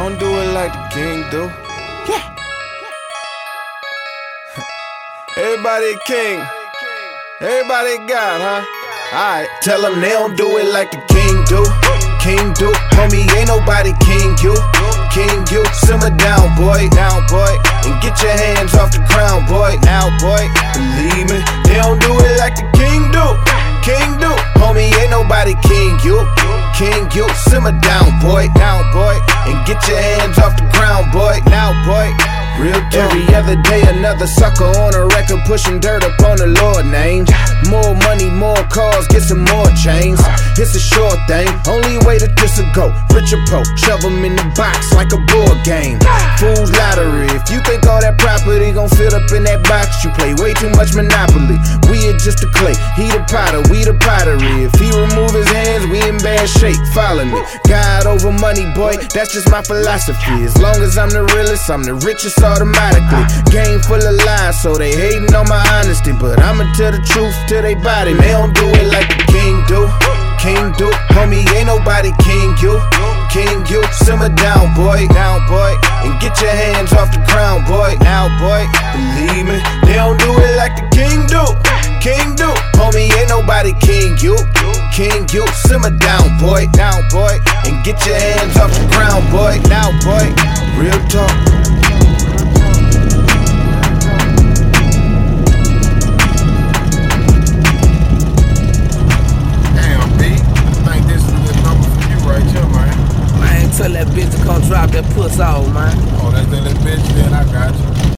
don't do it like the king do. Yeah. Everybody king. Everybody God, huh? Alright. Tell them they don't do it like the king do. King do. Homie, ain't nobody king you. King you. Simmer down, boy. Down, boy. And get your hands off the crown, boy. Now, boy. Believe me, they don't do it like the king do. King do. Homie, ain't nobody king you. King you. Simmer down, boy. Down, boy. And get your hands off the ground, boy. Now, boy. Real Every other day, another sucker on a record pushing dirt up on the Lord name. More money, more cars, get some more chains. It's a short thing, only way that this go. Richard Poe, shove 'em in the box like a board game. Fool's lottery. Gon' fit up in that box, you play way too much Monopoly. We are just the clay, he the potter, we the pottery. If he remove his hands, we in bad shape. Follow me. God over money, boy, that's just my philosophy. As long as I'm the realest, I'm the richest automatically. Game full of lies, so they hating on my honesty. But I'ma tell the truth to they body. They don't do it like the king do. King do, homie, ain't nobody king you. King you, simmer down, boy. Down, boy. And get your hands off the ground, boy. Now, boy. Believe me, they don't do it like the king do. King do, homie, ain't nobody king you. King you, simmer down, boy. Down, boy. And get your hands off the ground, boy. Now, boy. Real talk. tell that bitch to come drop that puss off, man. Oh, that think that bitch, then I got you.